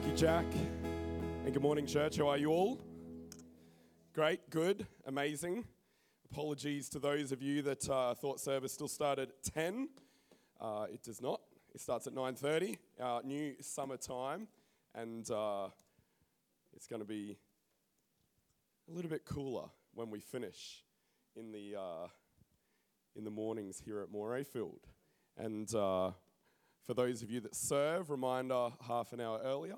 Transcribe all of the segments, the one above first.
Thank you, Jack. And good morning, church. How are you all? Great, good, amazing. Apologies to those of you that uh, thought service still started at 10. Uh, it does not. It starts at 9.30, our new summer time. And uh, it's going to be a little bit cooler when we finish in the, uh, in the mornings here at Morayfield. And uh, for those of you that serve, reminder half an hour earlier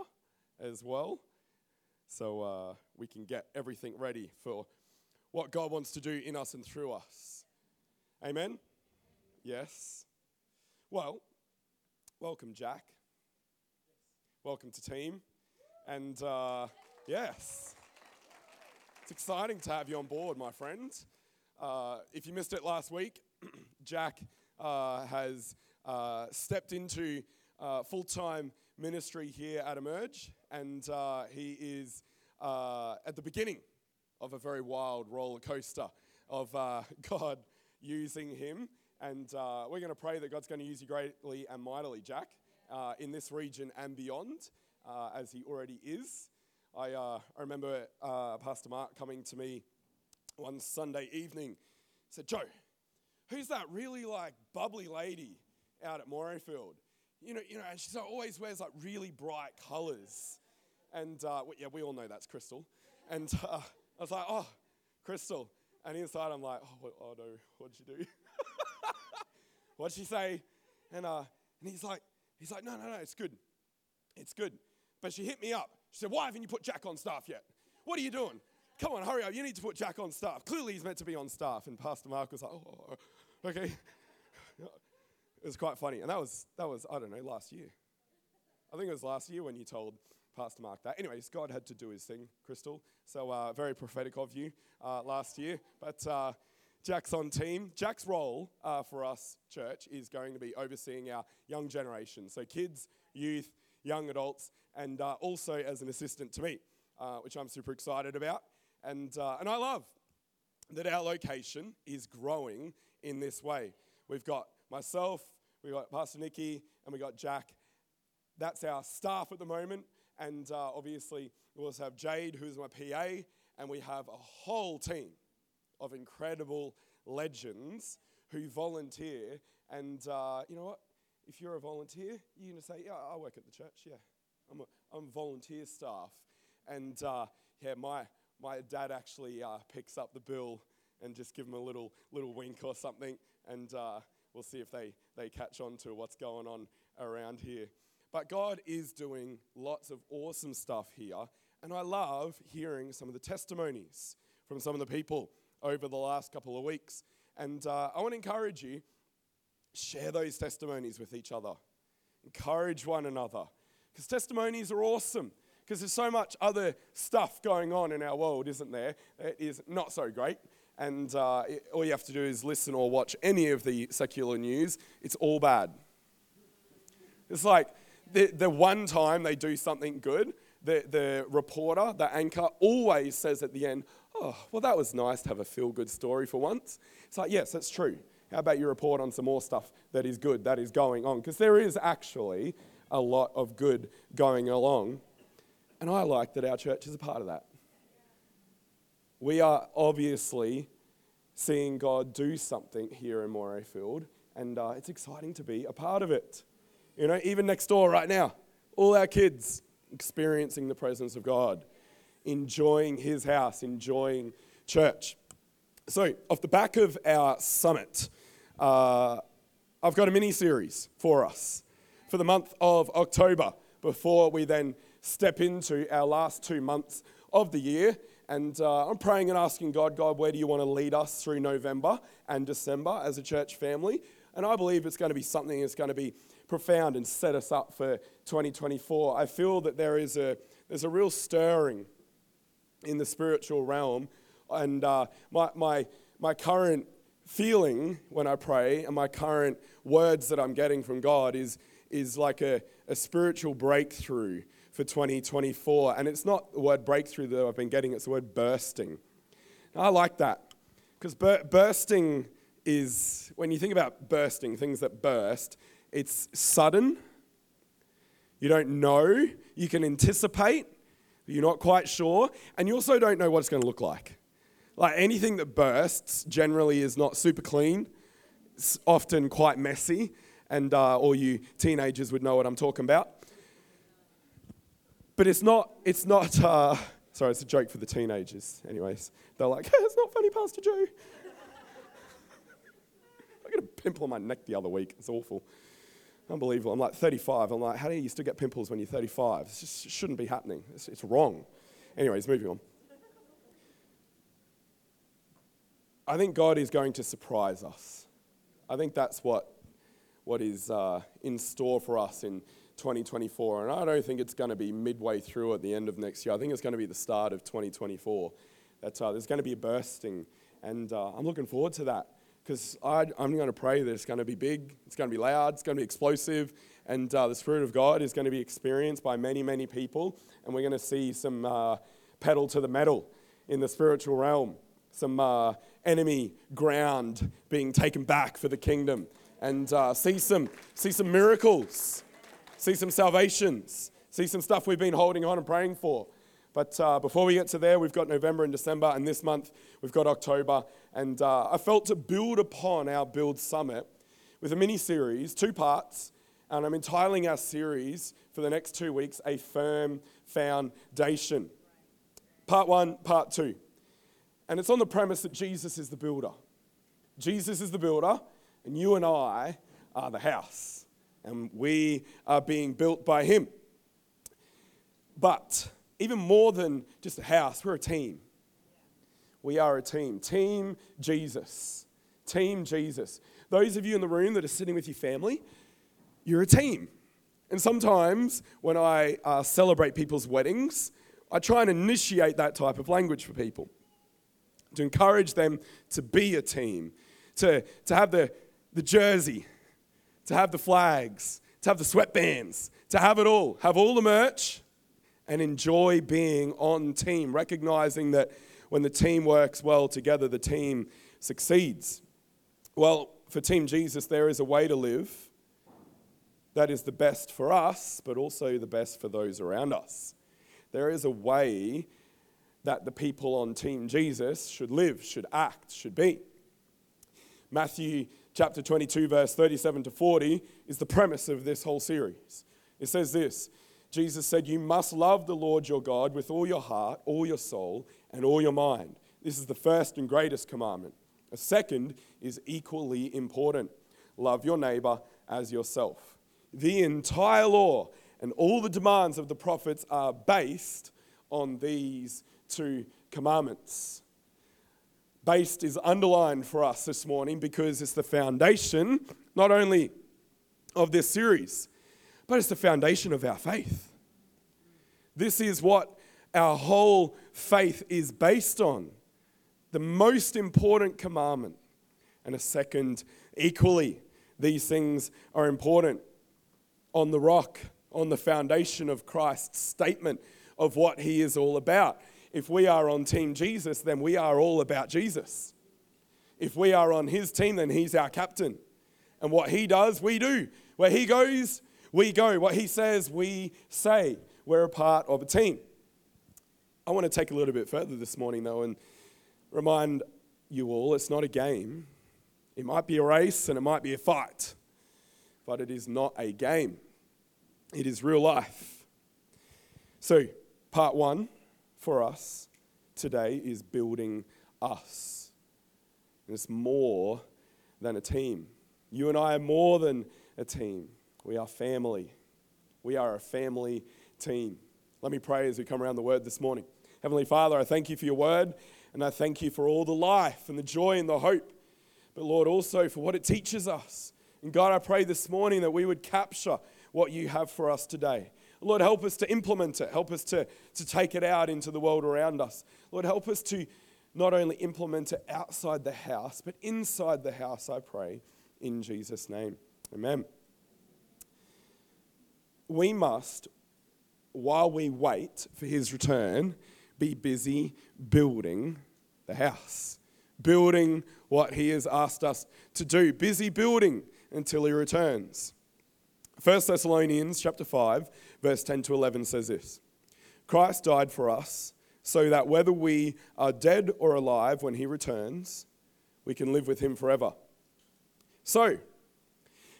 as well. So uh, we can get everything ready for what God wants to do in us and through us. Amen? Yes. Well, welcome, Jack. Welcome to team. And uh, yes, it's exciting to have you on board, my friend. Uh, if you missed it last week, Jack uh, has uh, stepped into uh, full time ministry here at Emerge, and uh, he is uh, at the beginning of a very wild roller coaster of uh, God using him. And uh, we're going to pray that God's going to use you greatly and mightily, Jack, in this region and beyond, as he already is. I, I remember Pastor Mark coming to me one Sunday evening, said, Joe, who's that really like bubbly lady out at Morayfield. You know, you know, and she always wears like really bright colors. And uh, yeah, we all know that's Crystal. And uh, I was like, oh, Crystal. And inside I'm like, oh, what, oh no, what'd she do? what'd she say? And, uh, and he's like, he's like, no, no, no, it's good. It's good. But she hit me up. She said, why haven't you put Jack on staff yet? What are you doing? Come on, hurry up. You need to put Jack on staff. Clearly he's meant to be on staff. And Pastor Mark was like, oh, okay. It was quite funny. And that was, that was, I don't know, last year. I think it was last year when you told Pastor Mark that. Anyways, God had to do his thing, Crystal. So uh, very prophetic of you uh, last year. But uh, Jack's on team. Jack's role uh, for us, church, is going to be overseeing our young generation. So kids, youth, young adults, and uh, also as an assistant to me, uh, which I'm super excited about. And, and I love that our location is growing in this way. We've got myself, we've got Pastor Nikki, and we've got Jack. That's our staff at the moment. And uh, obviously, we also have Jade, who's my PA, and we have a whole team of incredible legends who volunteer. And uh, you know what? If you're a volunteer, you're going to say, Yeah, I work at the church. Yeah, I'm, a, I'm volunteer staff. And uh, yeah, my, my dad actually uh, picks up the bill and just give them a little, little wink or something. And uh, we'll see if they, they catch on to what's going on around here. But God is doing lots of awesome stuff here. And I love hearing some of the testimonies from some of the people over the last couple of weeks. And uh, I want to encourage you share those testimonies with each other, encourage one another. Because testimonies are awesome. Because there's so much other stuff going on in our world, isn't there? It is not so great and uh, it, all you have to do is listen or watch any of the secular news, it's all bad. It's like the, the one time they do something good, the, the reporter, the anchor, always says at the end, Oh, well, that was nice to have a feel good story for once. It's like, yes, that's true. How about you report on some more stuff that is good, that is going on? Because there is actually a lot of good going along. And I like that our church is a part of that we are obviously seeing God do something here in Morayfield, and uh, it's exciting to be a part of it. You know, even next door right now, all our kids experiencing the presence of God, enjoying His house, enjoying church. So, off the back of our summit, uh, I've got a mini series for us for the month of October before we then step into our last two months of the year and uh, I'm praying and asking God, God, where do you want to lead us through November and December as a church family? And I believe it's going to be something that's going to be profound and set us up for 2024. I feel that there is a, there's a real stirring in the spiritual realm. And uh, my, my, my current feeling when I pray and my current words that I'm getting from God is, is like a, a spiritual breakthrough for 2024. And it's not the word breakthrough that I've been getting, it's the word bursting. I like that because bur- bursting is, when you think about bursting, things that burst, it's sudden. You don't know. you can anticipate, but you're not quite sure, and you also don't know what it's going to look like. Like anything that bursts generally is not super clean. It's often quite messy, and uh, all you teenagers would know what I'm talking about. But it's not. It's not. Uh, sorry, it's a joke for the teenagers. Anyways, they're like, "It's not funny, Pastor Joe." I got a pimple on my neck the other week. It's awful. Unbelievable. I'm like 35. I'm like, how do you still get pimples when you're 35? It just shouldn't be happening. It's, it's wrong. Anyways, moving on. I think God is going to surprise us. I think that's what, what is uh, in store for us in 2024. And I don't think it's going to be midway through at the end of next year. I think it's going to be the start of 2024. That uh, there's going to be a bursting. And uh, I'm looking forward to that because I'm going to pray that it's going to be big, it's going to be loud, it's going to be explosive, and uh, the Spirit of God is going to be experienced by many, many people, and we're going to see some uh, pedal to the metal in the spiritual realm, some uh, enemy ground being taken back for the kingdom, and uh, see some see some miracles, see some salvations, see some stuff we've been holding on and praying for. But uh, before we get to there, we've got November and December, and this month we've got October. And uh, I felt to build upon our Build Summit with a mini series, two parts, and I'm entitling our series for the next two weeks A Firm Foundation. Part one, part two. And it's on the premise that Jesus is the builder. Jesus is the builder, and you and I are the house, and we are being built by Him. But even more than just a house, we're a team. We are a team. Team Jesus. Team Jesus. Those of you in the room that are sitting with your family, you're a team. And sometimes when I uh, celebrate people's weddings, I try and initiate that type of language for people to encourage them to be a team, to, to have the, the jersey, to have the flags, to have the sweatbands, to have it all, have all the merch, and enjoy being on team, recognizing that when the team works well together, the team succeeds. Well, for Team Jesus, there is a way to live that is the best for us, but also the best for those around us. There is a way that the people on Team Jesus should live, should act, should be. Matthew chapter 22, verse 37 to 40 is the premise of this whole series. It says this Jesus said, You must love the Lord your God with all your heart, all your soul, and all your mind. This is the first and greatest commandment. A second is equally important love your neighbor as yourself. The entire law and all the demands of the prophets are based on these two commandments. Based is underlined for us this morning because it's the foundation not only of this series, but it's the foundation of our faith. This is what our whole faith is based on. The most important commandment, and a second equally. These things are important. On the rock, on the foundation of Christ's statement of what he is all about. If we are on Team Jesus, then we are all about Jesus. If we are on his team, then he's our captain. And what he does, we do. Where he goes, we go. What he says, we say. We're a part of a team. I want to take a little bit further this morning, though, and remind you all it's not a game. It might be a race and it might be a fight, but it is not a game. It is real life. So, part one for us today is building us. And it's more than a team. You and I are more than a team. We are family. We are a family team. Let me pray as we come around the word this morning. Heavenly Father, I thank you for your word, and I thank you for all the life and the joy and the hope, but Lord, also for what it teaches us. And God, I pray this morning that we would capture what you have for us today. Lord, help us to implement it. Help us to, to take it out into the world around us. Lord, help us to not only implement it outside the house, but inside the house, I pray, in Jesus' name. Amen we must, while we wait for his return, be busy building the house, building what he has asked us to do, busy building until he returns. 1 Thessalonians chapter 5, verse 10 to 11 says this Christ died for us so that whether we are dead or alive when he returns, we can live with him forever. So,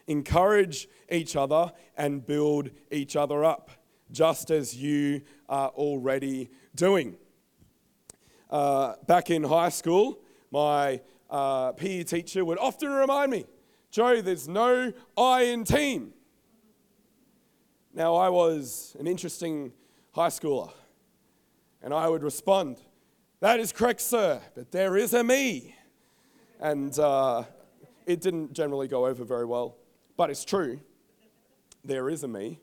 encourage each other and build each other up, just as you are already doing. Uh, back in high school, my uh, PE teacher would often remind me, Joe, there's no I in team. Now, I was an interesting high schooler, and I would respond, That is correct, sir, but there is a me. And uh, it didn't generally go over very well, but it's true. There is a me.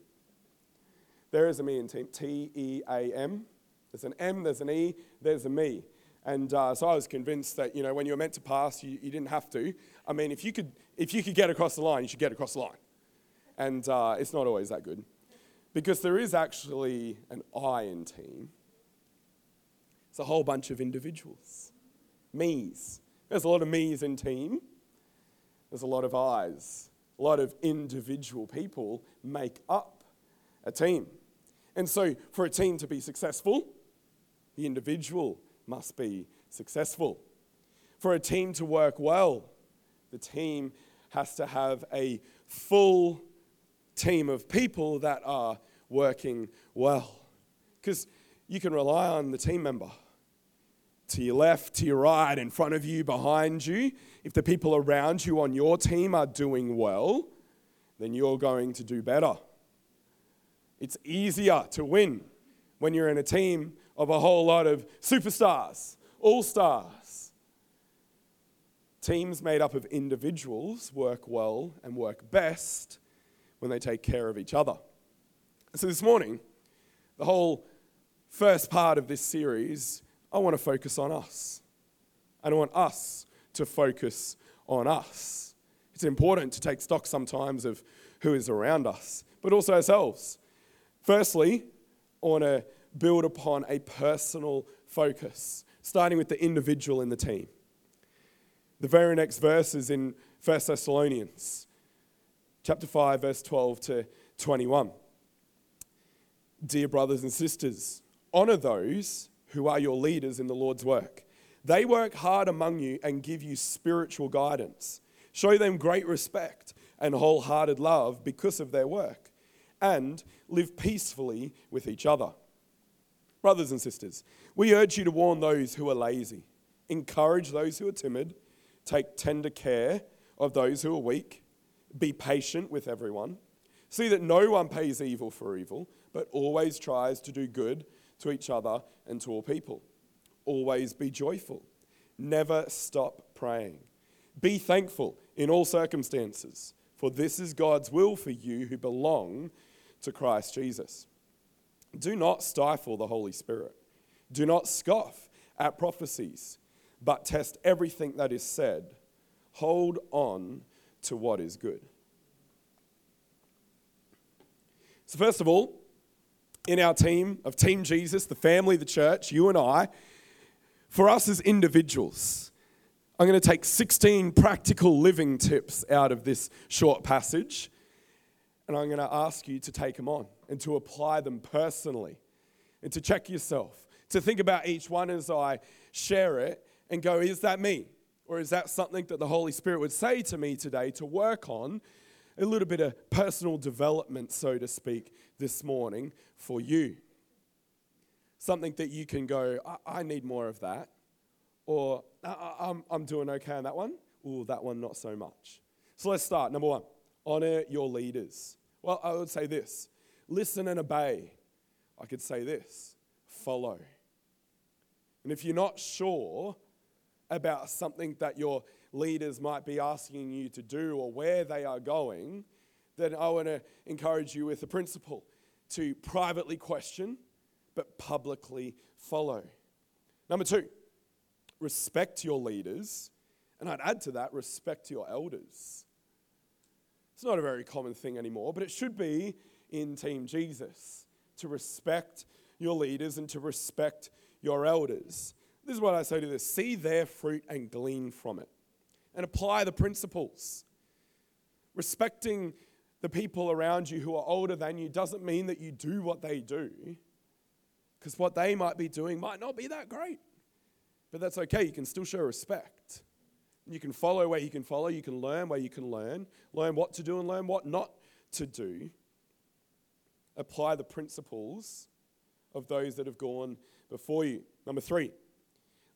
There is a me in team, T E A M. There's an M, there's an E, there's a me. And uh, so I was convinced that, you know, when you were meant to pass, you, you didn't have to. I mean, if you, could, if you could get across the line, you should get across the line. And uh, it's not always that good. Because there is actually an I in team. It's a whole bunch of individuals. Me's. There's a lot of me's in team. There's a lot of I's. A lot of individual people make up a team. And so, for a team to be successful, the individual must be successful. For a team to work well, the team has to have a full team of people that are working well. Because you can rely on the team member to your left, to your right, in front of you, behind you. If the people around you on your team are doing well, then you're going to do better. It's easier to win when you're in a team of a whole lot of superstars, all stars. Teams made up of individuals work well and work best when they take care of each other. So, this morning, the whole first part of this series, I want to focus on us. I want us to focus on us. It's important to take stock sometimes of who is around us, but also ourselves. Firstly, I want to build upon a personal focus, starting with the individual in the team. The very next verse is in 1 Thessalonians, chapter 5, verse 12 to 21. Dear brothers and sisters, honor those who are your leaders in the Lord's work. They work hard among you and give you spiritual guidance. Show them great respect and wholehearted love because of their work, and live peacefully with each other. Brothers and sisters, we urge you to warn those who are lazy, encourage those who are timid, take tender care of those who are weak, be patient with everyone. See that no one pays evil for evil, but always tries to do good to each other and to all people. Always be joyful. Never stop praying. Be thankful in all circumstances, for this is God's will for you who belong to Christ Jesus. Do not stifle the Holy Spirit. Do not scoff at prophecies, but test everything that is said. Hold on to what is good. So, first of all, in our team of Team Jesus, the family, the church, you and I, for us as individuals, I'm going to take 16 practical living tips out of this short passage, and I'm going to ask you to take them on and to apply them personally and to check yourself, to think about each one as I share it and go, is that me? Or is that something that the Holy Spirit would say to me today to work on? A little bit of personal development, so to speak, this morning for you. Something that you can go, I, I need more of that. Or I'm, I'm doing okay on that one. Ooh, that one not so much. So let's start. Number one, honor your leaders. Well, I would say this listen and obey. I could say this follow. And if you're not sure about something that your leaders might be asking you to do or where they are going, then I want to encourage you with a principle to privately question but publicly follow. Number two, respect your leaders. And I'd add to that, respect your elders. It's not a very common thing anymore, but it should be in Team Jesus to respect your leaders and to respect your elders. This is what I say to this see their fruit and glean from it, and apply the principles. Respecting the people around you who are older than you doesn't mean that you do what they do, because what they might be doing might not be that great. But that's okay, you can still show respect. You can follow where you can follow, you can learn where you can learn, learn what to do and learn what not to do. Apply the principles of those that have gone before you. Number three,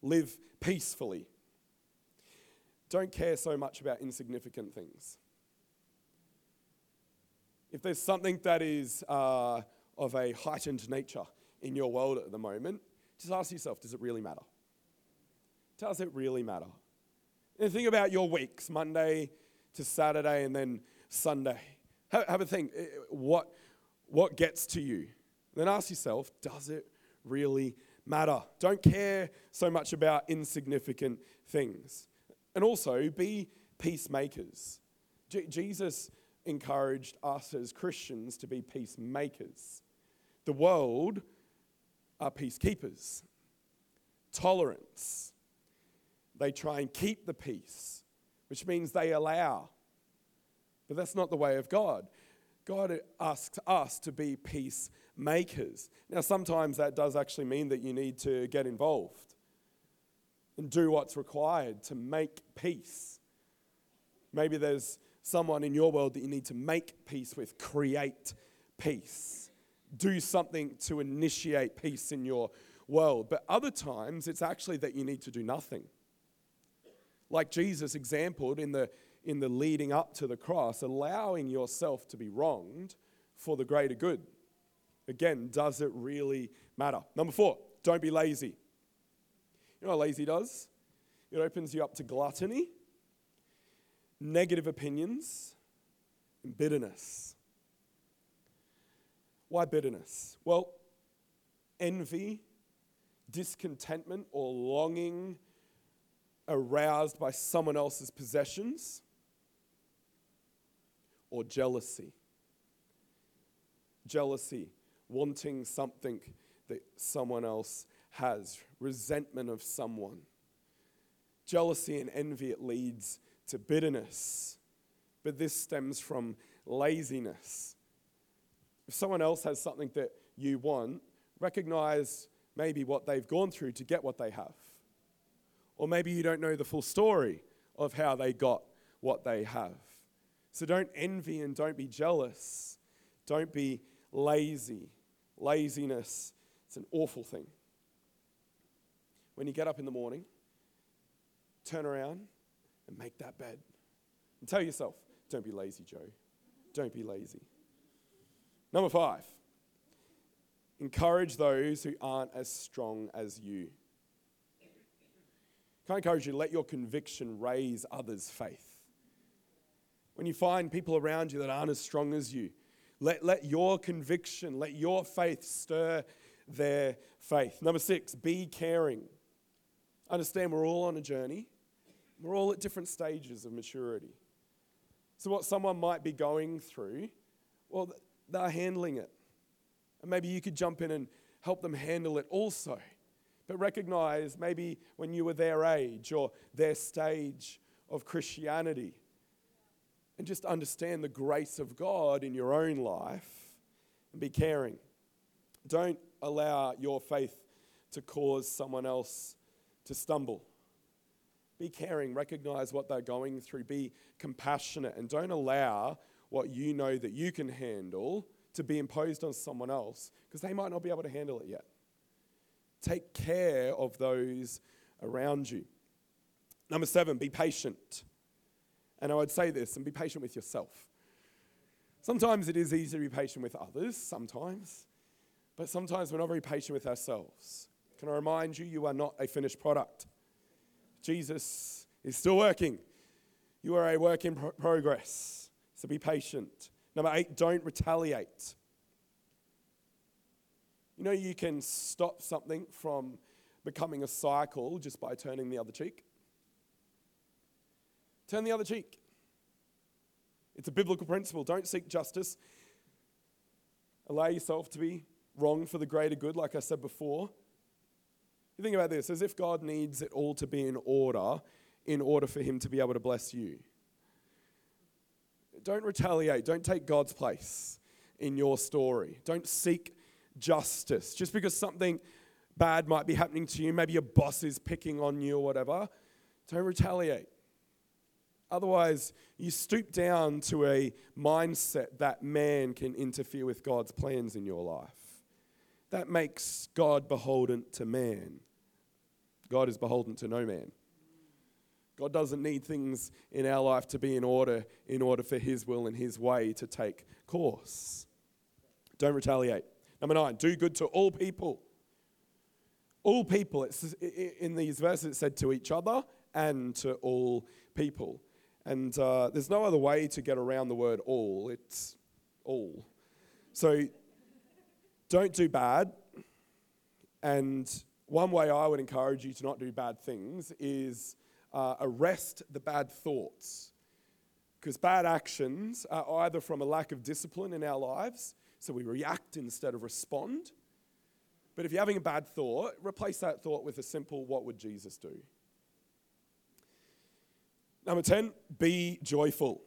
live peacefully. Don't care so much about insignificant things. If there's something that is uh, of a heightened nature in your world at the moment, just ask yourself does it really matter? Does it really matter? And think about your weeks, Monday to Saturday and then Sunday. Have, have a think. Eh, what, what gets to you? Then ask yourself, does it really matter? Don't care so much about insignificant things. And also, be peacemakers. Jesus encouraged us as Christians to be peacemakers. The world are peacekeepers. Tolerance, they try and keep the peace, which means they allow. But that's not the way of God. God asks us to be peacemakers. Now, sometimes that does actually mean that you need to get involved and do what's required to make peace. Maybe there's someone in your world that you need to make peace with, create peace, do something to initiate peace in your world. But other times, it's actually that you need to do nothing like Jesus exampled in the, in the leading up to the cross, allowing yourself to be wronged for the greater good. Again, does it really matter? Number four, don't be lazy. You know what lazy does? It opens you up to gluttony, negative opinions, and bitterness. Why bitterness? Well, envy, discontentment, or longing aroused by someone else's possessions or jealousy. Jealousy, wanting something that someone else has, resentment of someone. Jealousy and envy, it leads to bitterness. But this stems from laziness. If someone else has something that you want, recognize maybe what they've gone through to get what they have. Or maybe you don't know the full story of how they got what they have. So don't envy and don't be jealous. Don't be lazy. Laziness, it's an awful thing. When you get up in the morning, turn around and make that bed. And tell yourself, don't be lazy, Joe. Don't be lazy. Number five, encourage those who aren't as strong as you. Can I encourage you, let your conviction raise others' faith. When you find people around you that aren't as strong as you, let, let your conviction, let your faith stir their faith. Number six, be caring. Understand we're all on a journey, we're all at different stages of maturity. So, what someone might be going through, well, they're handling it. And maybe you could jump in and help them handle it also but recognize maybe when you were their age or their stage of Christianity. And just understand the grace of God in your own life and be caring. Don't allow your faith to cause someone else to stumble. Be caring, recognize what they're going through, be compassionate, and don't allow what you know that you can handle to be imposed on someone else because they might not be able to handle it yet. Take care of those around you. Number seven, be patient. And I would say this and be patient with yourself. Sometimes it is easy to be patient with others, sometimes, but sometimes we're not very patient with ourselves. Can I remind you, you are not a finished product. Jesus is still working. You are a work in pro- progress. So be patient. Number eight, don't retaliate. You know, you can stop something from becoming a cycle just by turning the other cheek. Turn the other cheek. It's a biblical principle. Don't seek justice. Allow yourself to be wrong for the greater good, like I said before. You think about this as if God needs it all to be in order in order for Him to be able to bless you. don't retaliate. Don't take God's place in your story. Don't seek justice. Just because something bad might be happening to you, maybe your boss is picking on you or whatever, don't retaliate. Otherwise, you stoop down to a mindset that man can interfere with God's plans in your life. That makes God beholden to man. God is beholden to no man. God doesn't need things in our life to be in order in order for His will and His way to take course. Don't retaliate. Number nine, do good to all people. All people. It's, in these verses, it said to each other and to all people. And uh, there's no other way to get around the word all. It's all. So don't do bad. And one way I would encourage you to not do bad things is uh, arrest the bad thoughts. Because bad actions are either from a lack of discipline in our lives, so we react instead of respond. But if you're having a bad thought, replace that thought with a simple, what would Jesus do? Number 10, be joyful.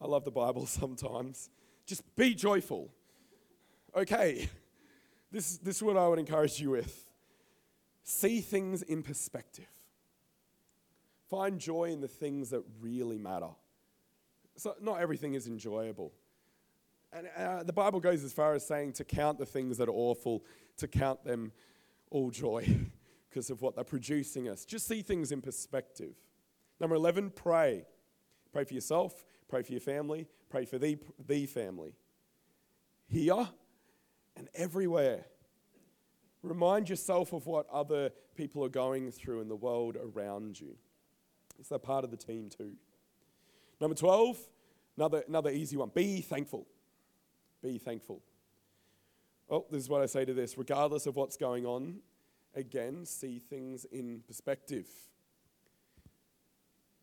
I love the Bible sometimes. Just be joyful. Okay, this, this is what I would encourage you with. See things in perspective. Find joy in the things that really matter. So, not everything is enjoyable. And uh, the Bible goes as far as saying to count the things that are awful, to count them all joy because of what they're producing us. Just see things in perspective. Number 11, pray. Pray for yourself, pray for your family, pray for the, the family. Here and everywhere. Remind yourself of what other people are going through in the world around you. It's that part of the team too. Number 12, another, another easy one. Be thankful. Be thankful. Well, this is what I say to this. Regardless of what's going on, again, see things in perspective.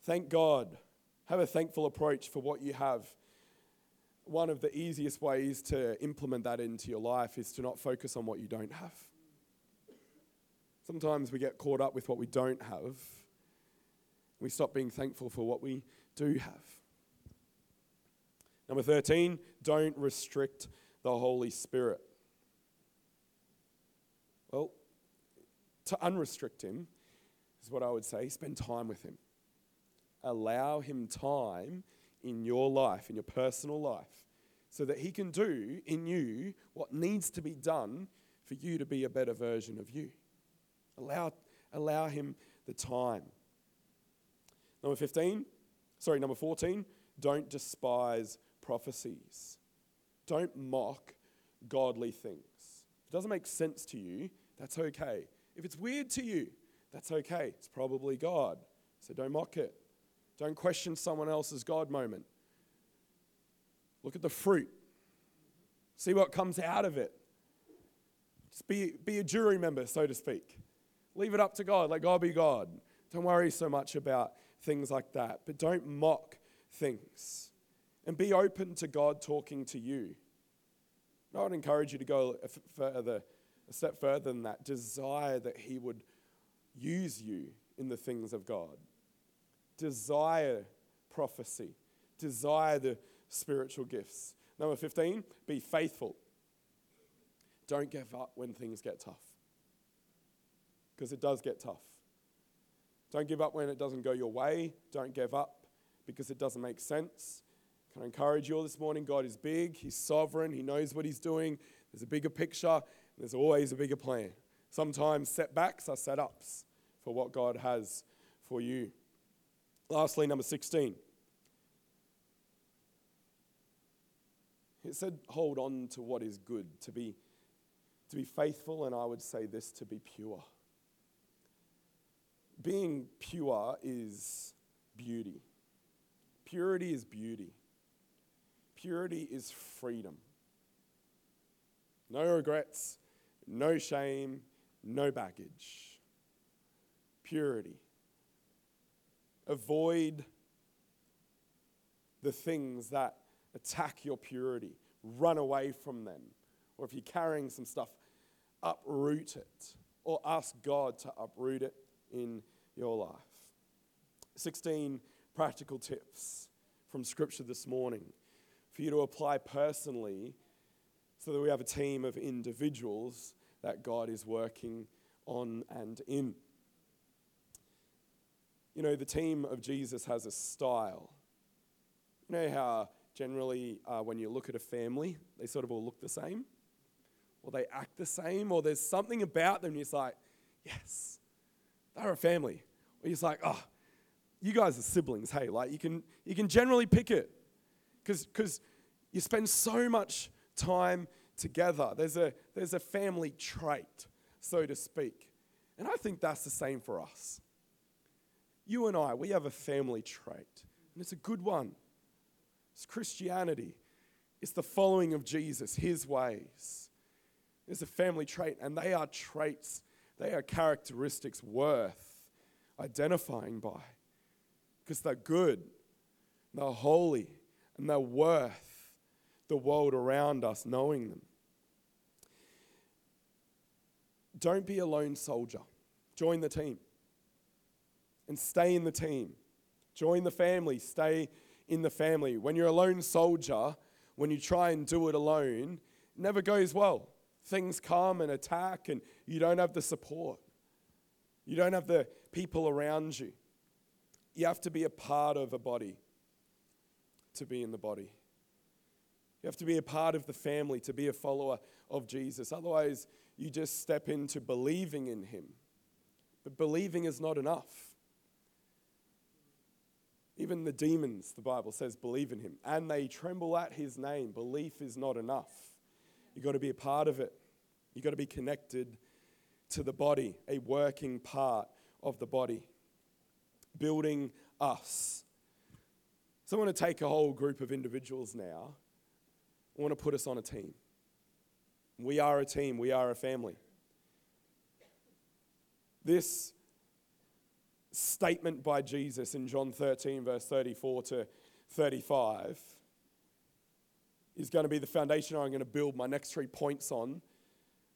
Thank God. Have a thankful approach for what you have. One of the easiest ways to implement that into your life is to not focus on what you don't have. Sometimes we get caught up with what we don't have. We stop being thankful for what we do have. Number 13, don't restrict the Holy Spirit. Well, to unrestrict Him is what I would say spend time with Him allow Him time in your life, in your personal life, so that He can do in you what needs to be done for you to be a better version of you. Allow, allow Him the time. Number 15, sorry, number 14, don't despise prophecies. Don't mock godly things. If it doesn't make sense to you, that's okay. If it's weird to you, that's okay. It's probably God. So don't mock it. Don't question someone else's God moment. Look at the fruit. See what comes out of it. Just be, be a jury member, so to speak. Leave it up to God. Let God be God. Don't worry so much about things like that. But don't mock things. And be open to God talking to you. I would encourage you to go a, further, a step further than that. Desire that He would use you in the things of God desire prophecy, desire the spiritual gifts. Number 15, be faithful. Don't give up when things get tough. Because it does get tough. Don't give up when it doesn't go your way. Don't give up because it doesn't make sense. Can I encourage you all this morning? God is big, He's sovereign, He knows what He's doing. There's a bigger picture, there's always a bigger plan. Sometimes setbacks are setups for what God has for you. Lastly, number 16. It said, hold on to what is good, to be, to be faithful, and I would say this, to be pure. Being pure is beauty. Purity is beauty. Purity is freedom. No regrets, no shame, no baggage. Purity. Avoid the things that attack your purity. Run away from them. Or if you're carrying some stuff, uproot it. Or ask God to uproot it in your life. 16 practical tips from Scripture this morning for you to apply personally so that we have a team of individuals that God is working on and in. You know, the team of Jesus has a style. You know how generally uh, when you look at a family, they sort of all look the same? Or they act the same? Or there's something about them, you're like, yes, they're a family. Or you're like, oh, you guys are siblings. Hey, like you can, you can generally pick it because you spend so much time together. There's a, there's a family trait, so to speak. And I think that's the same for us. You and I, we have a family trait, and it's a good one. It's Christianity, it's the following of Jesus, his ways. It's a family trait, and they are traits, they are characteristics worth identifying by because they're good, they're holy, and they're worth the world around us knowing them. Don't be a lone soldier. Join the team and stay in the team. Join the family, stay in the family. When you're a lone soldier, when you try and do it alone, it never goes well. Things come and attack, and you don't have the support. You don't have the people around you. You have to be a part of a body to be in the body. You have to be a part of the family to be a follower of Jesus. Otherwise, you just step into believing in Him. But believing is not enough. Even the demons, the Bible says, believe in Him and they tremble at His name. Belief is not enough. You've got to be a part of it, you've got to be connected to the body, a working part of the body, building us. So I want to take a whole group of individuals now. I want to put us on a team. We are a team, we are a family. This statement by Jesus in John 13, verse 34 to 35, is going to be the foundation I'm going to build my next three points on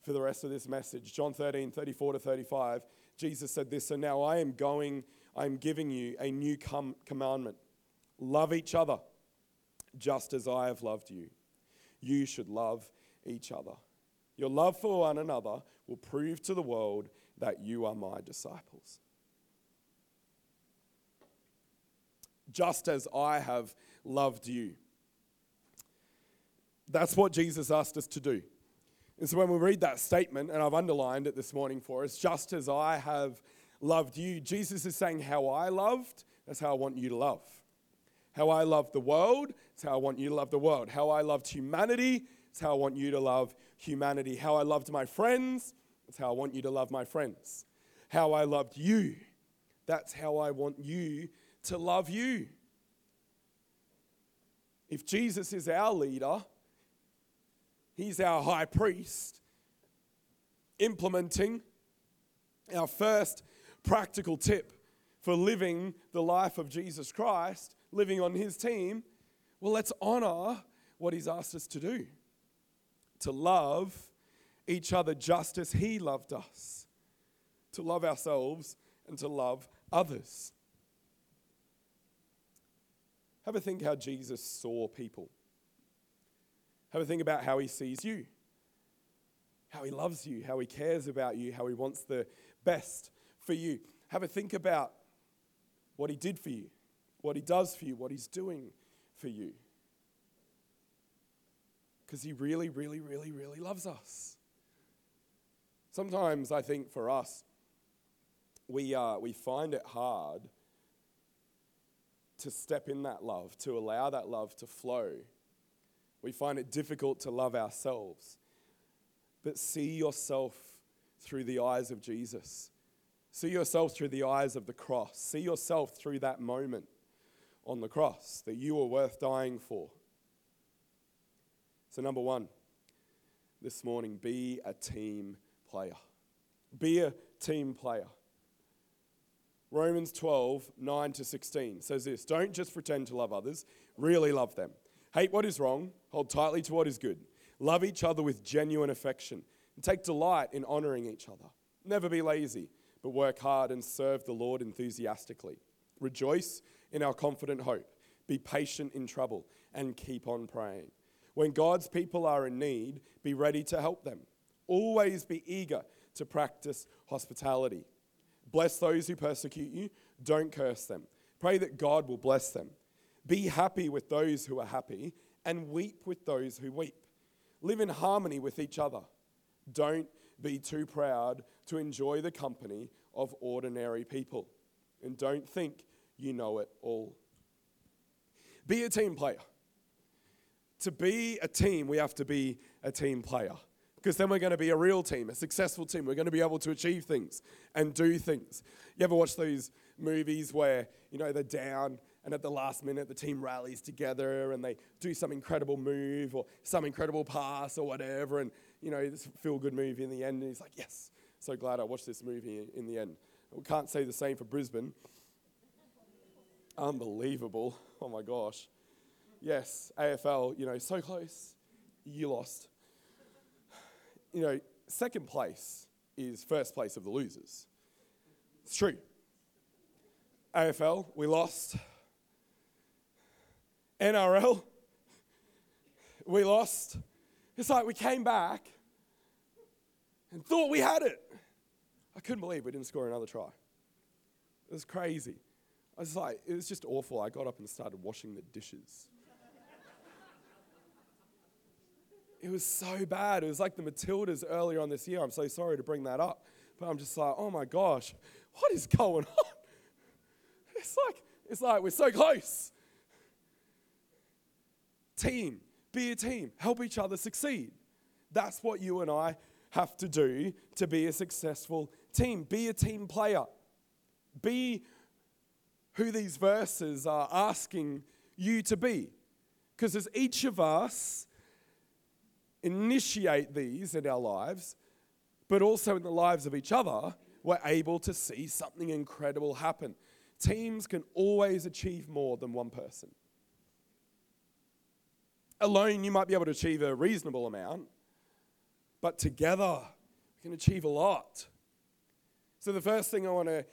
for the rest of this message. John 13, 34 to 35, Jesus said this, So now I am going, I am giving you a new com- commandment love each other just as I have loved you. You should love each other. Your love for one another will prove to the world that you are my disciples. Just as I have loved you. That's what Jesus asked us to do. And so when we read that statement, and I've underlined it this morning for us, just as I have loved you, Jesus is saying, How I loved, that's how I want you to love. How I love the world, it's how I want you to love the world. How I loved humanity, it's how I want you to love humanity. How I loved my friends, it's how I want you to love my friends. How I loved you, that's how I want you to love you. If Jesus is our leader, He's our high priest, implementing our first practical tip for living the life of Jesus Christ, living on his team. Well, let's honor what he's asked us to do to love each other just as he loved us, to love ourselves and to love others. Have a think how Jesus saw people. Have a think about how he sees you, how he loves you, how he cares about you, how he wants the best for you. Have a think about what he did for you, what he does for you, what he's doing for you. Because he really, really, really, really loves us. Sometimes I think for us, we, uh, we find it hard to step in that love, to allow that love to flow we find it difficult to love ourselves. But see yourself through the eyes of Jesus. See yourself through the eyes of the cross. See yourself through that moment on the cross that you were worth dying for. So, number one, this morning, be a team player. Be a team player. Romans 12, 9 to 16 says this Don't just pretend to love others, really love them. Hate what is wrong, hold tightly to what is good. Love each other with genuine affection, and take delight in honoring each other. Never be lazy, but work hard and serve the Lord enthusiastically. Rejoice in our confident hope. be patient in trouble, and keep on praying. When God's people are in need, be ready to help them. Always be eager to practice hospitality. Bless those who persecute you, don't curse them. Pray that God will bless them. Be happy with those who are happy, and weep with those who weep. Live in harmony with each other. Don't be too proud to enjoy the company of ordinary people. And don't think you know it all. Be a team player. To be a team, we have to be a team player. Because then we're going to be a real team, a successful team. We're going to be able to achieve things and do things. You ever watch those movies where, you know, they're down and at the last minute the team rallies together and they do some incredible move or some incredible pass or whatever and you know it's a feel good movie in the end and he's like yes so glad i watched this movie in the end. We can't say the same for brisbane. Unbelievable. Oh my gosh. Yes afl you know so close. You lost you know second place is first place of the losers it's true afl we lost NRL, we lost. It's like we came back and thought we had it. I couldn't believe we didn't score another try. It was crazy. I was like, it was just awful. I got up and started washing the dishes. It was so bad. It was like the Matildas earlier on this year. I'm so sorry to bring that up, but I'm just like, oh my gosh, what is going on? It's like, it's like we're so close. Team, be a team, help each other succeed. That's what you and I have to do to be a successful team. Be a team player. Be who these verses are asking you to be. Because as each of us initiate these in our lives, but also in the lives of each other, we're able to see something incredible happen. Teams can always achieve more than one person alone, you might be able to achieve a reasonable amount, but together, we can achieve a lot. So, the first thing I want to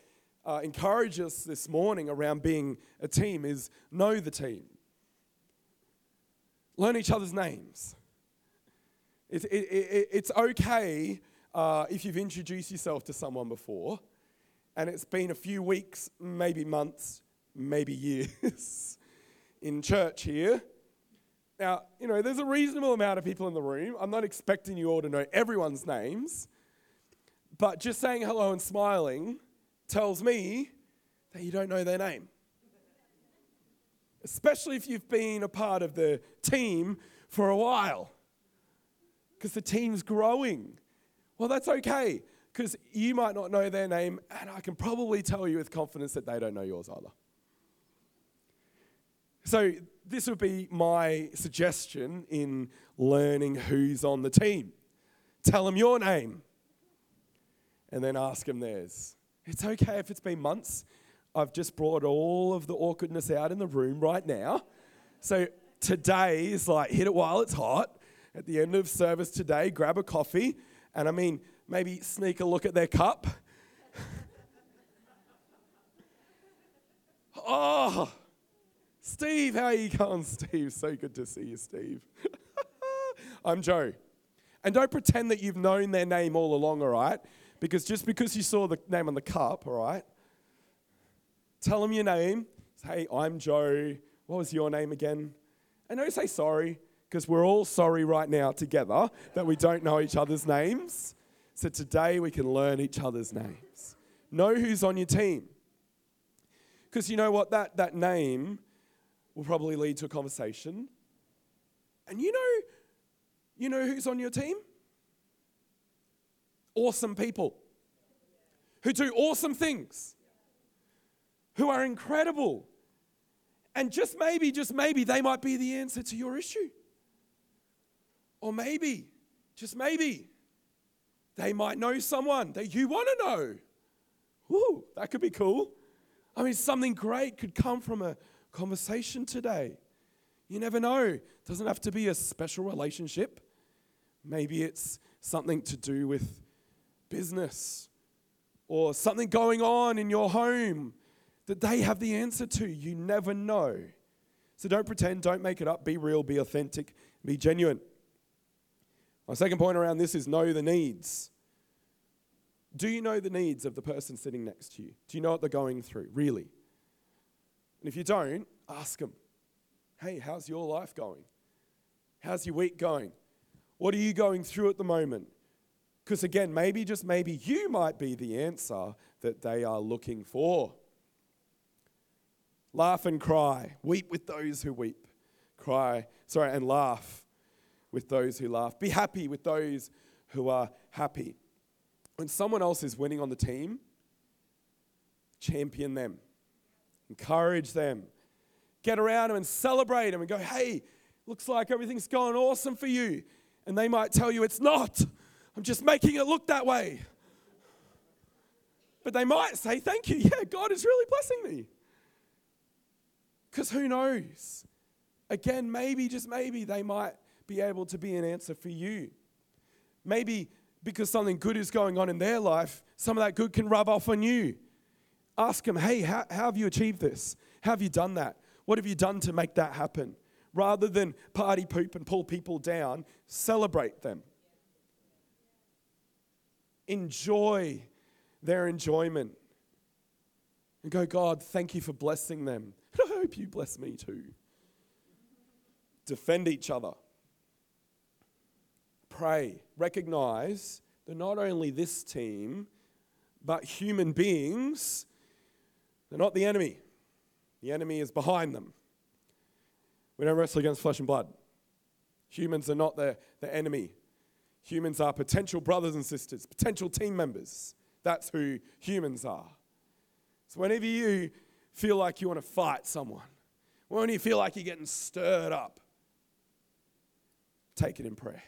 uh, encourage us this morning around being a team is know the team, learn each other's names. It, it, it, it's okay uh, if you've introduced yourself to someone before and it's been a few weeks, maybe months, maybe years in church here now, you know, there's a reasonable amount of people in the room. I'm not expecting you all to know everyone's names, but just saying hello and smiling tells me that you don't know their name. Especially if you've been a part of the team for a while, because the team's growing. Well, that's okay, because you might not know their name, and I can probably tell you with confidence that they don't know yours either. So, this would be my suggestion in learning who's on the team. Tell them your name and then ask them theirs. It's okay if it's been months. I've just brought all of the awkwardness out in the room right now. So, today is like hit it while it's hot. At the end of service today, grab a coffee and I mean, maybe sneak a look at their cup. oh, Steve, how are you going, Steve? So good to see you, Steve. I'm Joe. And don't pretend that you've known their name all along, all right? Because just because you saw the name on the cup, all right? Tell them your name. Say, hey, I'm Joe. What was your name again? And don't say sorry, because we're all sorry right now together that we don't know each other's names. So today we can learn each other's names. Know who's on your team. Because you know what? That, that name will probably lead to a conversation. And you know, you know who's on your team? Awesome people who do awesome things, who are incredible. And just maybe, just maybe, they might be the answer to your issue. Or maybe, just maybe, they might know someone that you want to know. Woo, that could be cool. I mean, something great could come from a, conversation today. You never know. It doesn't have to be a special relationship. Maybe it's something to do with business or something going on in your home that they have the answer to. You never know. So don't pretend, don't make it up. Be real, be authentic, be genuine. My second point around this is know the needs. Do you know the needs of the person sitting next to you? Do you know what they're going through, really? And if you don't, ask them hey, how's your life going? How's your week going? What are you going through at the moment? Because again, maybe, just maybe, you might be the answer that they are looking for. Laugh and cry. Weep with those who weep. Cry, sorry, and laugh with those who laugh. Be happy with those who are happy. When someone else is winning on the team, champion them, encourage them, get around them and celebrate them and go, hey, looks like everything's going awesome for you. And they might tell you it's not. I'm just making it look that way. But they might say, thank you. Yeah, God is really blessing me. Because who knows? Again, maybe, just maybe, they might be able to be an answer for you. Maybe because something good is going on in their life, some of that good can rub off on you. Ask them, hey, how, how have you achieved this? How have you done that? What have you done to make that happen? Rather than party poop and pull people down, celebrate them. Enjoy their enjoyment. And go, God, thank you for blessing them. I hope you bless me too. Defend each other pray, recognize that not only this team, but human beings, they're not the enemy. The enemy is behind them. We don't wrestle against flesh and blood. Humans are not the, the enemy. Humans are potential brothers and sisters, potential team members. That's who humans are. So, whenever you feel like you want to fight someone, when you feel like you're getting stirred up, take it in prayer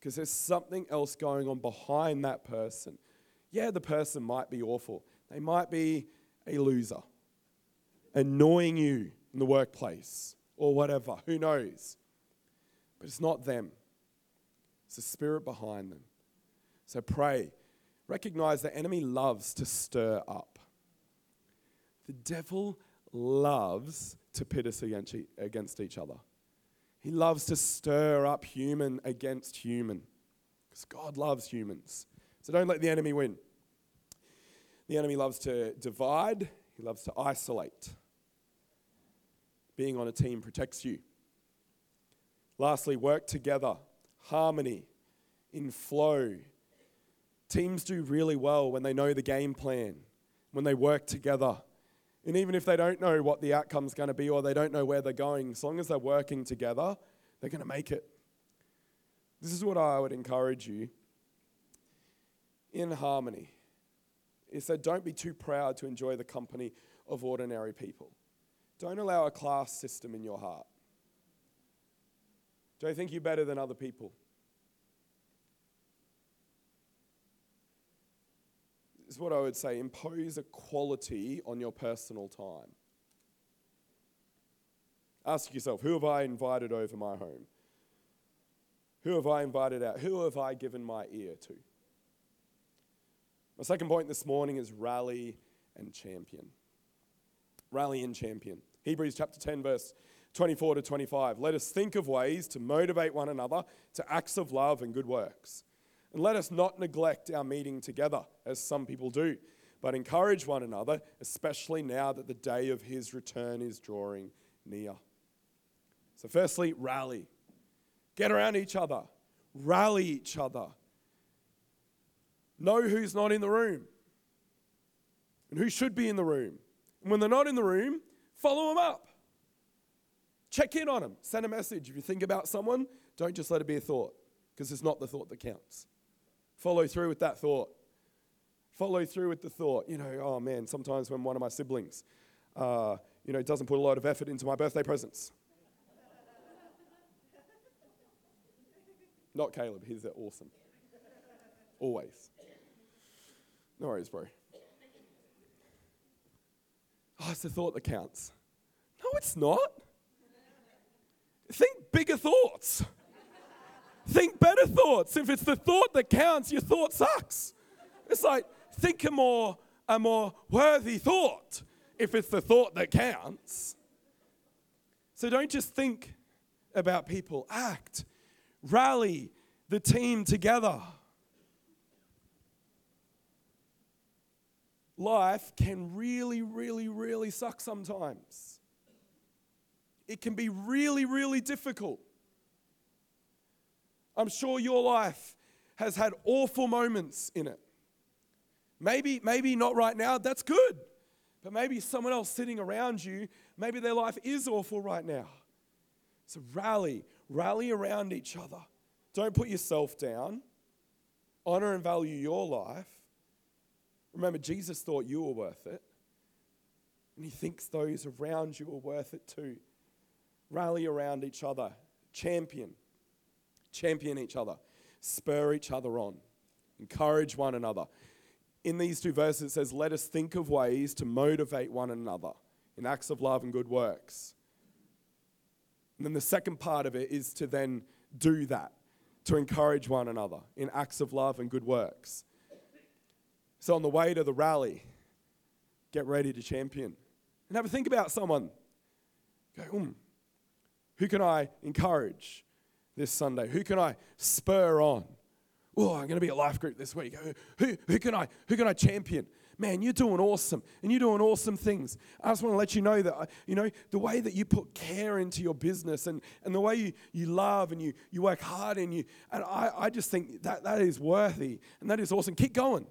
because there's something else going on behind that person. Yeah, the person might be awful, they might be a loser, annoying you in the workplace or whatever, who knows? But it's not them, it's the spirit behind them. So pray. Recognize the enemy loves to stir up. The devil loves to pit us against each other. He loves to stir up human against human because God loves humans. So don't let the enemy win. The enemy loves to divide, he loves to isolate. Being on a team protects you. Lastly, work together, harmony, in flow. Teams do really well when they know the game plan, when they work together. And even if they don't know what the outcome's going to be or they don't know where they're going, as long as they're working together, they're going to make it. This is what I would encourage you in harmony. Is that don't be too proud to enjoy the company of ordinary people. Don't allow a class system in your heart. Don't think you're better than other people. Is what I would say impose a quality on your personal time. Ask yourself who have I invited over my home? Who have I invited out? Who have I given my ear to? My second point this morning is rally and champion. Rally and champion. Hebrews chapter 10, verse 24 to 25. Let us think of ways to motivate one another to acts of love and good works. And let us not neglect our meeting together, as some people do, but encourage one another, especially now that the day of his return is drawing near. So, firstly, rally. Get around each other, rally each other. Know who's not in the room and who should be in the room. And when they're not in the room, follow them up. Check in on them. Send a message. If you think about someone, don't just let it be a thought because it's not the thought that counts. Follow through with that thought. Follow through with the thought. You know, oh man, sometimes when one of my siblings, uh, you know, doesn't put a lot of effort into my birthday presents. Not Caleb, he's awesome. Always. No worries, bro. Oh, it's the thought that counts. No, it's not. Think bigger thoughts. Think better thoughts. If it's the thought that counts, your thought sucks. It's like, think a more, a more worthy thought if it's the thought that counts. So don't just think about people, act, rally the team together. Life can really, really, really suck sometimes. It can be really, really difficult. I'm sure your life has had awful moments in it. Maybe, maybe not right now, that's good. But maybe someone else sitting around you, maybe their life is awful right now. So rally, rally around each other. Don't put yourself down. Honor and value your life. Remember, Jesus thought you were worth it. And he thinks those around you are worth it too. Rally around each other. Champion. Champion each other. Spur each other on. Encourage one another. In these two verses, it says, Let us think of ways to motivate one another in acts of love and good works. And then the second part of it is to then do that, to encourage one another in acts of love and good works. So on the way to the rally, get ready to champion. And have a think about someone. Go, um, who can I encourage this Sunday? Who can I spur on? Oh, I'm going to be a life group this week. Who, who, can I, who can I champion? Man, you're doing awesome and you're doing awesome things. I just want to let you know that, uh, you know, the way that you put care into your business and, and the way you, you love and you, you work hard and you, and I, I just think that that is worthy and that is awesome. Keep going.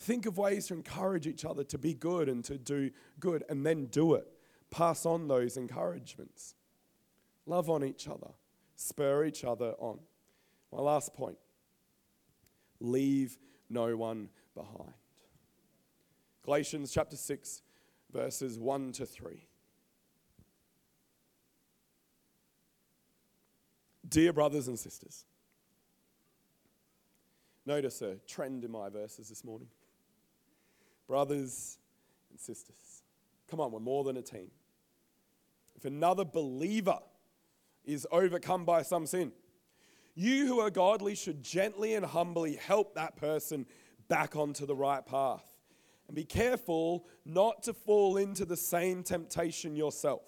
Think of ways to encourage each other to be good and to do good and then do it. Pass on those encouragements. Love on each other spur each other on. My last point leave no one behind. Galatians chapter 6, verses 1 to 3. Dear brothers and sisters, notice a trend in my verses this morning. Brothers and sisters, come on, we're more than a team. If another believer is overcome by some sin. You who are godly should gently and humbly help that person back onto the right path. And be careful not to fall into the same temptation yourself.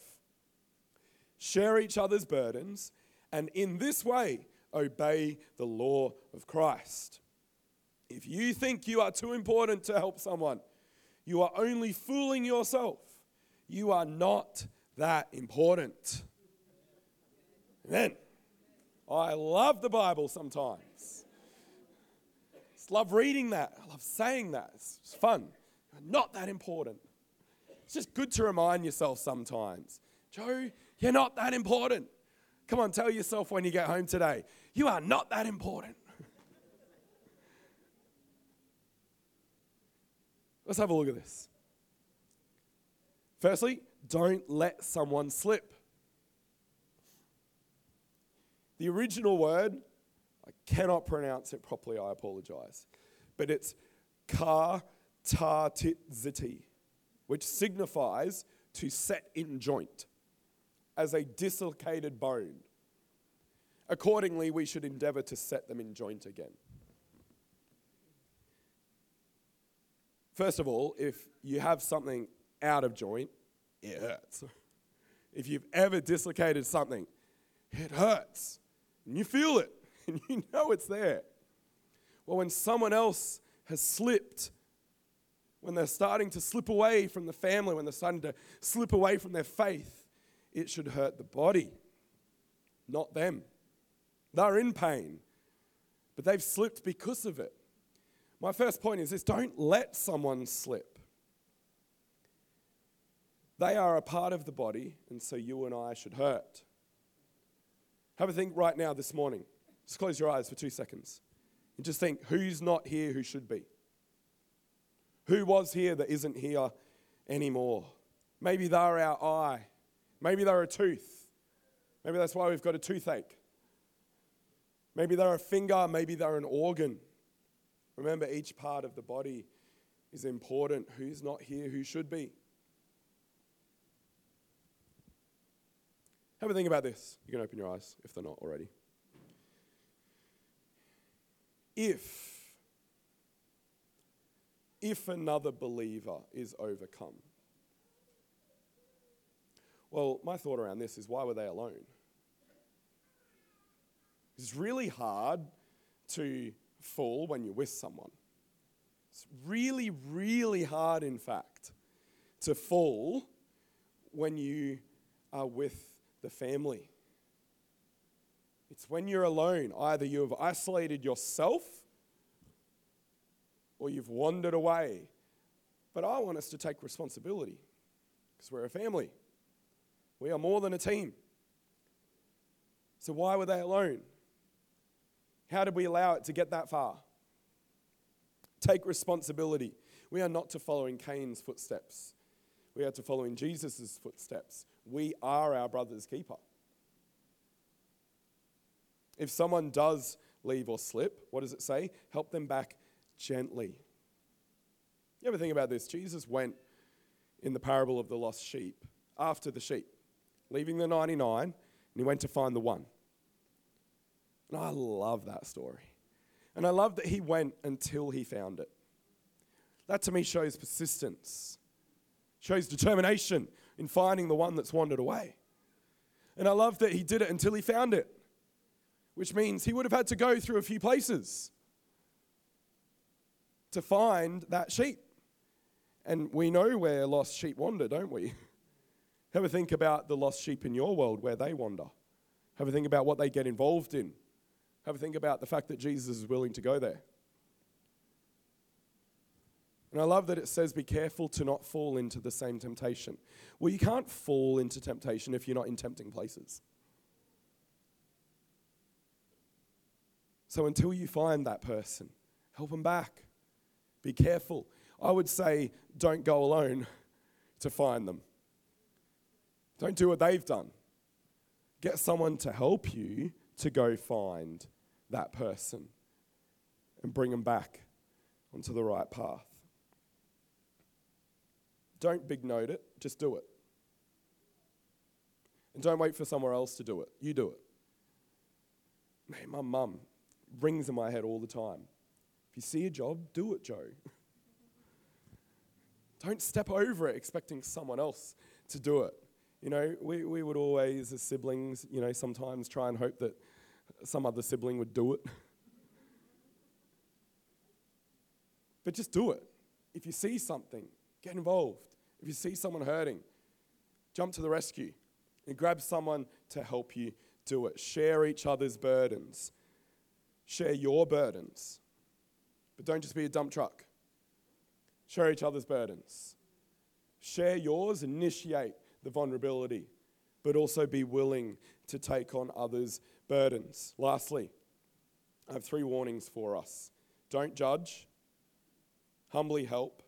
Share each other's burdens, and in this way, obey the law of Christ. If you think you are too important to help someone, you are only fooling yourself. You are not that important. Amen. Oh, I love the Bible sometimes. Just love reading that. I love saying that. It's fun. Not that important. It's just good to remind yourself sometimes. Joe, you're not that important. Come on, tell yourself when you get home today, you are not that important. Let's have a look at this. Firstly, don't let someone slip. The original word, I cannot pronounce it properly, I apologize, but it's kar tartitziti, which signifies to set in joint as a dislocated bone. Accordingly, we should endeavor to set them in joint again. First of all, if you have something out of joint, it hurts. If you've ever dislocated something, it hurts and you feel it and you know it's there. Well, when someone else has slipped, when they're starting to slip away from the family, when they're starting to slip away from their faith, it should hurt the body, not them. They're in pain, but they've slipped because of it. My first point is this don't let someone slip. They are a part of the body, and so you and I should hurt. Have a think right now this morning. Just close your eyes for two seconds and just think who's not here who should be? Who was here that isn't here anymore? Maybe they're our eye. Maybe they're a tooth. Maybe that's why we've got a toothache. Maybe they're a finger. Maybe they're an organ. Remember, each part of the body is important. Who's not here who should be? Have a think about this. You can open your eyes if they're not already. If if another believer is overcome, Well, my thought around this is why were they alone? It's really hard to fall when you're with someone. It's really, really hard, in fact, to fall when you are with the family. It's when you're alone. Either you have isolated yourself or you've wandered away. But I want us to take responsibility because we're a family. We are more than a team. So, why were they alone? How did we allow it to get that far? Take responsibility. We are not to follow in Cain's footsteps. We are to follow in Jesus' footsteps. We are our brother's keeper. If someone does leave or slip, what does it say? Help them back gently. You ever think about this? Jesus went in the parable of the lost sheep after the sheep, leaving the 99, and he went to find the one. And I love that story. And I love that he went until he found it. That to me shows persistence, shows determination in finding the one that's wandered away. And I love that he did it until he found it, which means he would have had to go through a few places to find that sheep. And we know where lost sheep wander, don't we? Have a think about the lost sheep in your world, where they wander. Have a think about what they get involved in. Have a think about the fact that Jesus is willing to go there. And I love that it says, be careful to not fall into the same temptation. Well, you can't fall into temptation if you're not in tempting places. So until you find that person, help them back. Be careful. I would say, don't go alone to find them. Don't do what they've done. Get someone to help you to go find that person and bring them back onto the right path. Don't big note it, just do it. And don't wait for someone else to do it. You do it. Man, my mum rings in my head all the time. If you see a job, do it, Joe. don't step over it expecting someone else to do it. You know, we, we would always, as siblings, you know, sometimes try and hope that some other sibling would do it. but just do it. If you see something, get involved. If you see someone hurting, jump to the rescue and grab someone to help you do it. Share each other's burdens. Share your burdens. But don't just be a dump truck. Share each other's burdens. Share yours, initiate the vulnerability, but also be willing to take on others' burdens. Lastly, I have three warnings for us don't judge, humbly help,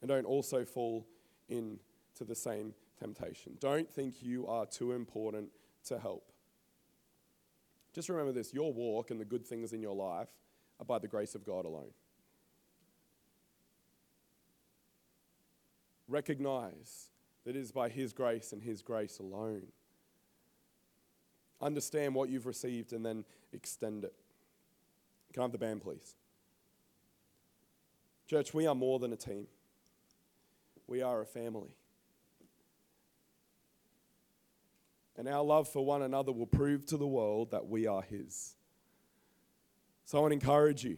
and don't also fall into the same temptation. Don't think you are too important to help. Just remember this your walk and the good things in your life are by the grace of God alone. Recognize that it is by His grace and His grace alone. Understand what you've received and then extend it. Can I have the band, please? Church, we are more than a team, we are a family. And our love for one another will prove to the world that we are His. So I want to encourage you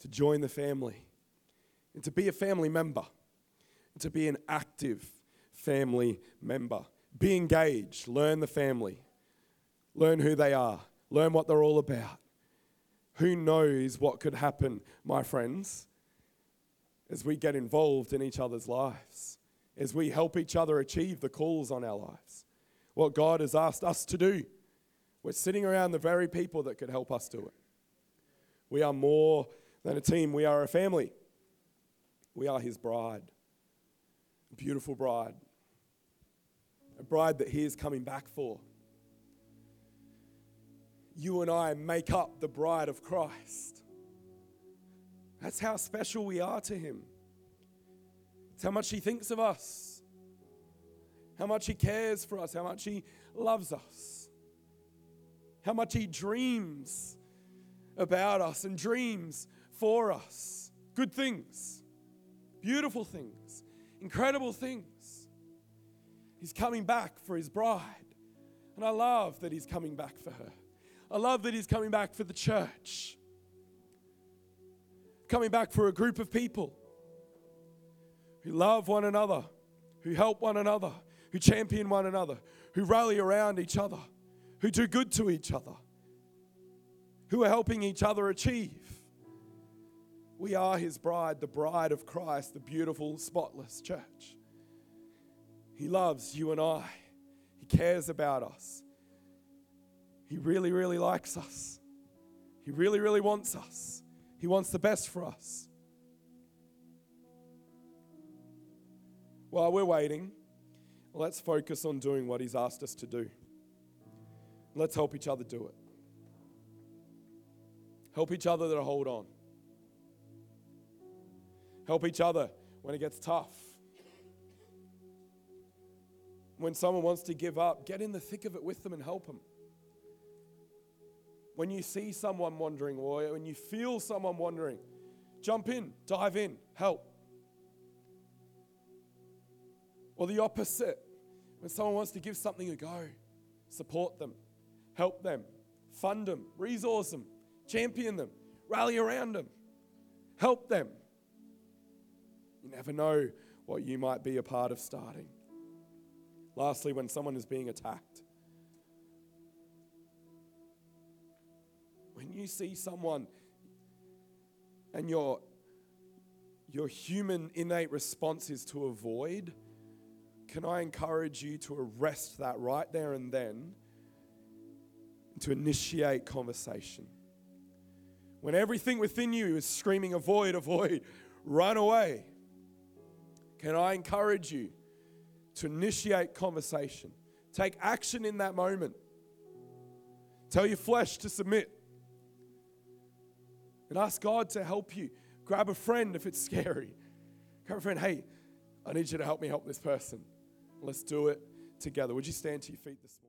to join the family and to be a family member and to be an active family member. Be engaged, learn the family, learn who they are, learn what they're all about. Who knows what could happen, my friends, as we get involved in each other's lives, as we help each other achieve the calls on our lives, what God has asked us to do. We're sitting around the very people that could help us do it. We are more than a team, we are a family. We are His bride, a beautiful bride, a bride that He is coming back for you and I make up the bride of Christ. That's how special we are to Him. It's how much He thinks of us, how much He cares for us, how much He loves us, how much He dreams about us and dreams for us. Good things, beautiful things, incredible things. He's coming back for his bride. And I love that he's coming back for her. I love that he's coming back for the church. Coming back for a group of people who love one another, who help one another, who champion one another, who rally around each other, who do good to each other, who are helping each other achieve. We are his bride, the bride of Christ, the beautiful, spotless church. He loves you and I, he cares about us. He really, really likes us. He really, really wants us. He wants the best for us. While we're waiting, let's focus on doing what He's asked us to do. Let's help each other do it. Help each other to hold on. Help each other when it gets tough. When someone wants to give up, get in the thick of it with them and help them. When you see someone wandering, or when you feel someone wandering, jump in, dive in, help. Or the opposite, when someone wants to give something a go, support them, help them, fund them, resource them, champion them, rally around them, help them. You never know what you might be a part of starting. Lastly, when someone is being attacked, you see someone and your, your human innate response is to avoid, can I encourage you to arrest that right there and then to initiate conversation? When everything within you is screaming, avoid, avoid, run away, can I encourage you to initiate conversation? Take action in that moment. Tell your flesh to submit. And ask God to help you. Grab a friend if it's scary. Grab a friend, hey, I need you to help me help this person. Let's do it together. Would you stand to your feet this morning?